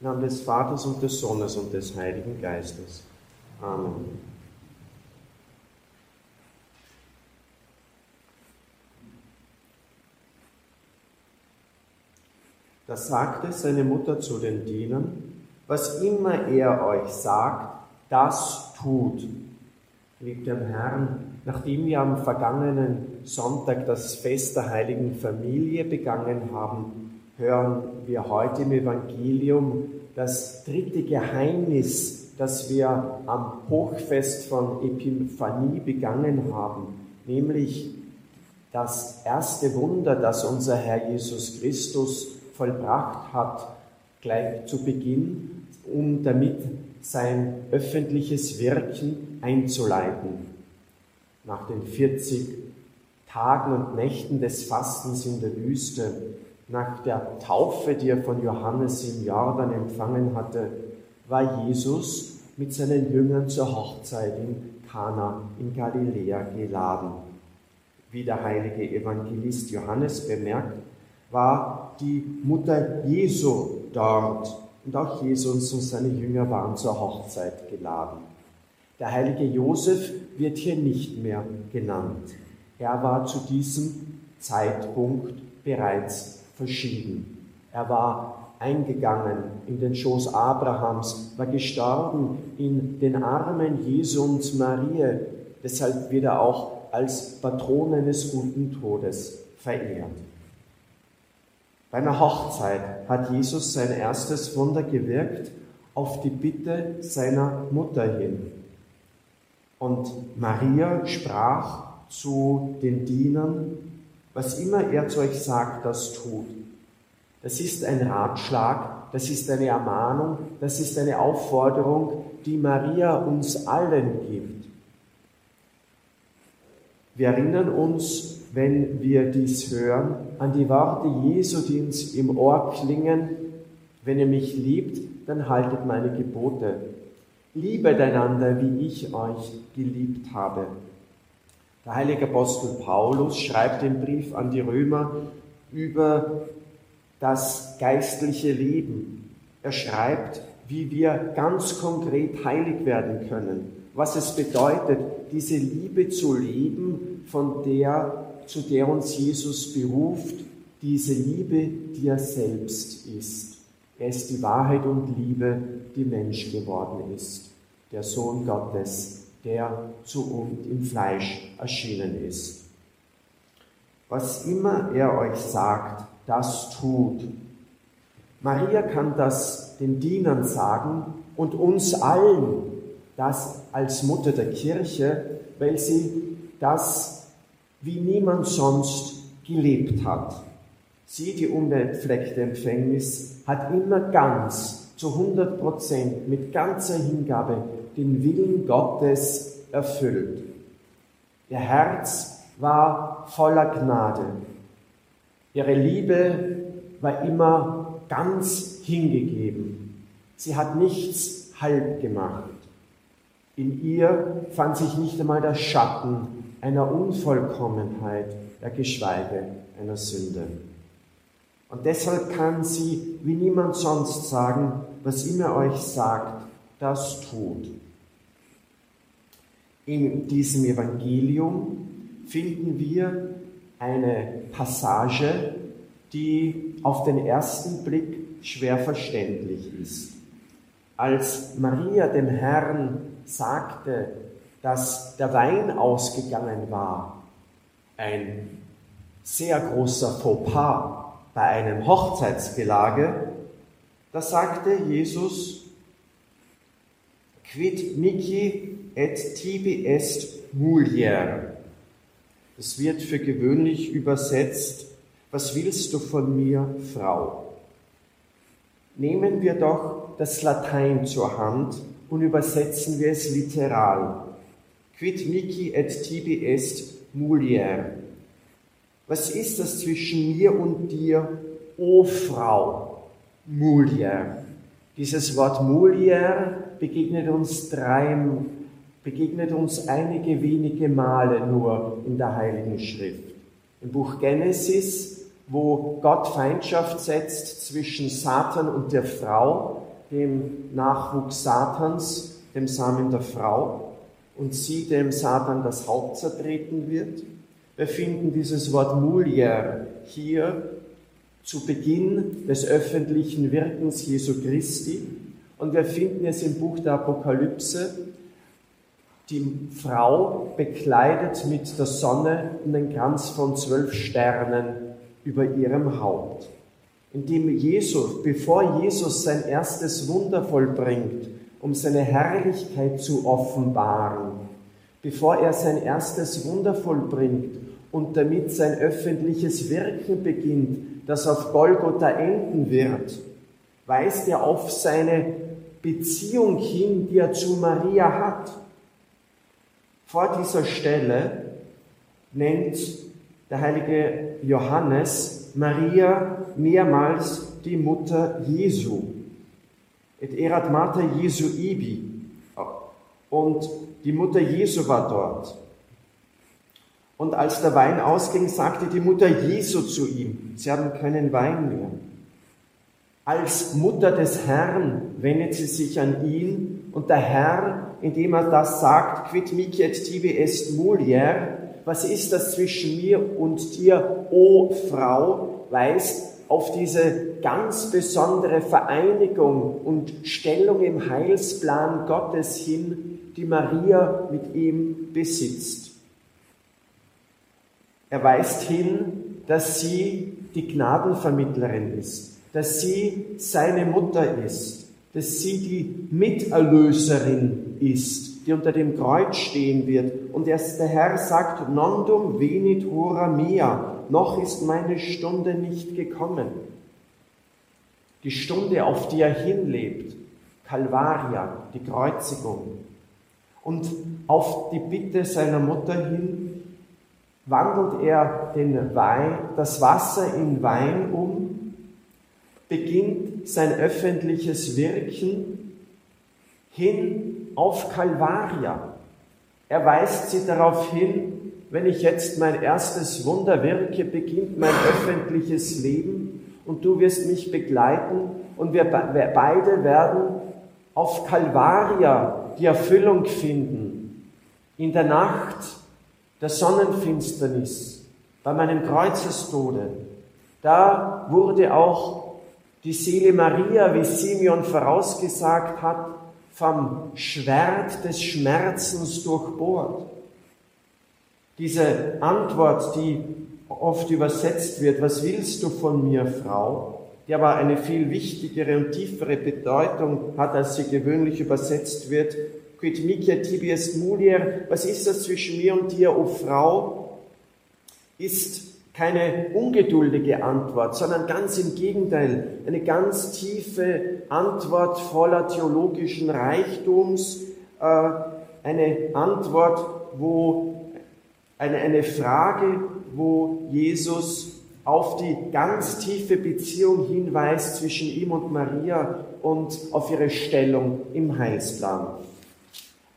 Namen des Vaters und des Sohnes und des Heiligen Geistes. Amen. Da sagte seine Mutter zu den Dienern, was immer er euch sagt, das tut. Liebt dem Herrn, nachdem wir am vergangenen Sonntag das Fest der heiligen Familie begangen haben, hören wir heute im Evangelium das dritte Geheimnis, das wir am Hochfest von Epiphanie begangen haben, nämlich das erste Wunder, das unser Herr Jesus Christus vollbracht hat, gleich zu Beginn, um damit sein öffentliches Wirken einzuleiten. Nach den 40 Tagen und Nächten des Fastens in der Wüste, nach der Taufe, die er von Johannes im Jordan empfangen hatte, war Jesus mit seinen Jüngern zur Hochzeit in Kana in Galiläa geladen. Wie der heilige Evangelist Johannes bemerkt, war die Mutter Jesu dort. Und auch Jesus und seine Jünger waren zur Hochzeit geladen. Der heilige Josef wird hier nicht mehr genannt. Er war zu diesem Zeitpunkt bereits verschieden. Er war eingegangen in den Schoß Abrahams, war gestorben in den Armen Jesu und Maria. Deshalb wird er auch als Patron eines guten Todes verehrt. Bei einer Hochzeit hat Jesus sein erstes Wunder gewirkt auf die Bitte seiner Mutter hin. Und Maria sprach zu den Dienern, was immer er zu euch sagt, das tut. Das ist ein Ratschlag, das ist eine Ermahnung, das ist eine Aufforderung, die Maria uns allen gibt. Wir erinnern uns wenn wir dies hören, an die Worte Jesu, die uns im Ohr klingen, wenn ihr mich liebt, dann haltet meine Gebote. Liebet einander, wie ich euch geliebt habe. Der heilige Apostel Paulus schreibt den Brief an die Römer über das geistliche Leben. Er schreibt, wie wir ganz konkret heilig werden können, was es bedeutet, diese Liebe zu leben, von der zu der uns Jesus beruft, diese Liebe, die er selbst ist. Er ist die Wahrheit und Liebe, die Mensch geworden ist, der Sohn Gottes, der zu uns im Fleisch erschienen ist. Was immer er euch sagt, das tut. Maria kann das den Dienern sagen und uns allen, das als Mutter der Kirche, weil sie das wie niemand sonst gelebt hat. Sie, die unbefleckte Empfängnis, hat immer ganz, zu 100 Prozent, mit ganzer Hingabe den Willen Gottes erfüllt. Ihr Herz war voller Gnade. Ihre Liebe war immer ganz hingegeben. Sie hat nichts halb gemacht. In ihr fand sich nicht einmal der Schatten einer Unvollkommenheit, ja geschweige einer Sünde. Und deshalb kann sie wie niemand sonst sagen, was immer euch sagt, das tut. In diesem Evangelium finden wir eine Passage, die auf den ersten Blick schwer verständlich ist. Als Maria dem Herrn sagte, dass der Wein ausgegangen war. Ein sehr großer Fauxpas bei einem Hochzeitsgelage. Da sagte Jesus, quid mici et tibi est mulier. Das wird für gewöhnlich übersetzt, was willst du von mir, Frau? Nehmen wir doch das Latein zur Hand und übersetzen wir es literal quid mici et tibi est mulier. Was ist das zwischen mir und dir, o Frau, mulier? Dieses Wort mulier begegnet uns drei, begegnet uns einige wenige Male nur in der Heiligen Schrift. Im Buch Genesis, wo Gott Feindschaft setzt zwischen Satan und der Frau, dem Nachwuchs Satans, dem Samen der Frau, und sie dem Satan das Haupt zertreten wird. Wir finden dieses Wort Mulier hier zu Beginn des öffentlichen Wirkens Jesu Christi und wir finden es im Buch der Apokalypse, die Frau bekleidet mit der Sonne den Kranz von zwölf Sternen über ihrem Haupt. Indem Jesus, bevor Jesus sein erstes Wunder vollbringt, um seine Herrlichkeit zu offenbaren, bevor er sein erstes Wunder vollbringt und damit sein öffentliches Wirken beginnt, das auf Golgotha enden wird, weist er auf seine Beziehung hin, die er zu Maria hat. Vor dieser Stelle nennt der heilige Johannes Maria mehrmals die Mutter Jesu. Et erat mater Jesu ibi. Und die Mutter Jesu war dort. Und als der Wein ausging, sagte die Mutter Jesu zu ihm, sie haben keinen Wein mehr. Als Mutter des Herrn wendet sie sich an ihn und der Herr, indem er das sagt, quid micet tibi est mulier, was ist das zwischen mir und dir, o Frau, weist auf diese ganz besondere Vereinigung und Stellung im Heilsplan Gottes hin, die Maria mit ihm besitzt. Er weist hin, dass sie die Gnadenvermittlerin ist, dass sie seine Mutter ist, dass sie die Miterlöserin ist, die unter dem Kreuz stehen wird. Und erst der Herr sagt, nondum venit hora mea, noch ist meine Stunde nicht gekommen. Die Stunde, auf die er hinlebt, Calvaria, die Kreuzigung. Und auf die Bitte seiner Mutter hin wandelt er den Wein, das Wasser in Wein um, beginnt sein öffentliches Wirken hin auf Calvaria. Er weist sie darauf hin, wenn ich jetzt mein erstes Wunder wirke, beginnt mein öffentliches Leben und du wirst mich begleiten und wir beide werden auf Calvaria die Erfüllung finden. In der Nacht der Sonnenfinsternis, bei meinem Kreuzestode, da wurde auch die Seele Maria, wie Simeon vorausgesagt hat, vom Schwert des Schmerzens durchbohrt. Diese Antwort, die oft übersetzt wird, was willst du von mir, Frau, die aber eine viel wichtigere und tiefere Bedeutung hat, als sie gewöhnlich übersetzt wird, quid micia tibi est mulier, was ist das zwischen mir und dir, o Frau, ist keine ungeduldige Antwort, sondern ganz im Gegenteil, eine ganz tiefe Antwort voller theologischen Reichtums, äh, eine Antwort, wo eine, eine Frage, wo Jesus auf die ganz tiefe Beziehung hinweist zwischen ihm und Maria und auf ihre Stellung im Heilsplan.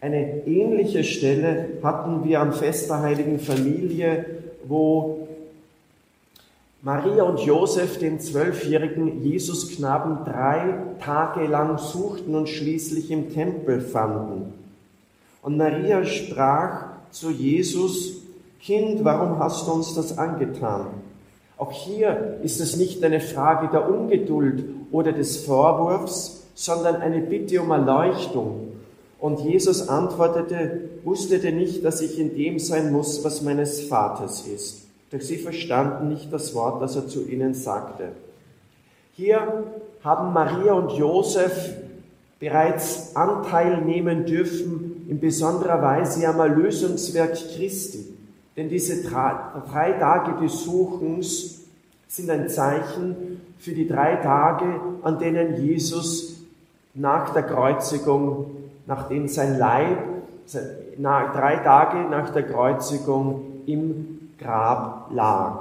Eine ähnliche Stelle hatten wir am Fest der heiligen Familie, wo Maria und Josef den zwölfjährigen Jesusknaben drei Tage lang suchten und schließlich im Tempel fanden. Und Maria sprach zu Jesus, Kind, warum hast du uns das angetan? Auch hier ist es nicht eine Frage der Ungeduld oder des Vorwurfs, sondern eine Bitte um Erleuchtung. Und Jesus antwortete, wusstet nicht, dass ich in dem sein muss, was meines Vaters ist. Doch sie verstanden nicht das Wort, das er zu ihnen sagte. Hier haben Maria und Josef bereits Anteil nehmen dürfen in besonderer Weise am Erlösungswerk Christi. Denn diese drei Tage des Suchens sind ein Zeichen für die drei Tage, an denen Jesus nach der Kreuzigung, nachdem sein Leib, drei Tage nach der Kreuzigung im Grab lag.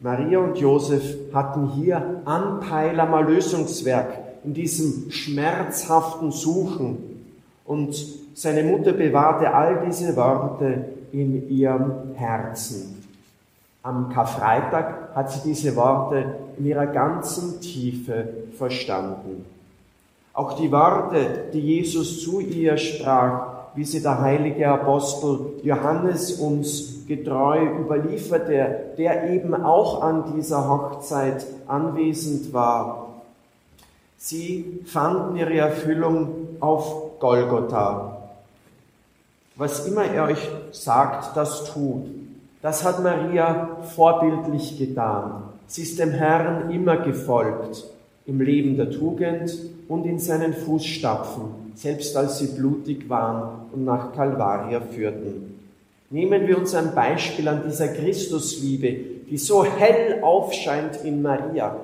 Maria und Josef hatten hier Anteil am Erlösungswerk, in diesem schmerzhaften Suchen. Und seine Mutter bewahrte all diese Worte in ihrem Herzen. Am Karfreitag hat sie diese Worte in ihrer ganzen Tiefe verstanden. Auch die Worte, die Jesus zu ihr sprach, wie sie der heilige Apostel Johannes uns getreu überlieferte, der eben auch an dieser Hochzeit anwesend war. Sie fanden ihre Erfüllung auf Golgotha. Was immer er euch sagt, das tut. Das hat Maria vorbildlich getan. Sie ist dem Herrn immer gefolgt, im Leben der Tugend und in seinen Fußstapfen, selbst als sie blutig waren und nach Kalvaria führten. Nehmen wir uns ein Beispiel an dieser Christusliebe, die so hell aufscheint in Maria,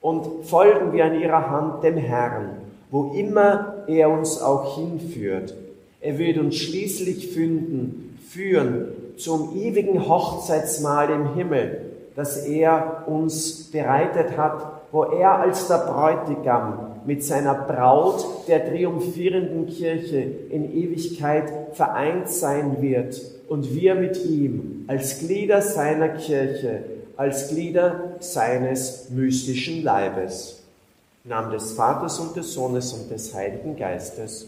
und folgen wir an ihrer Hand dem Herrn, wo immer er uns auch hinführt. Er wird uns schließlich finden, führen zum ewigen Hochzeitsmahl im Himmel, das er uns bereitet hat, wo er als der Bräutigam mit seiner Braut der triumphierenden Kirche in Ewigkeit vereint sein wird und wir mit ihm als Glieder seiner Kirche, als Glieder seines mystischen Leibes. Im Namen des Vaters und des Sohnes und des Heiligen Geistes.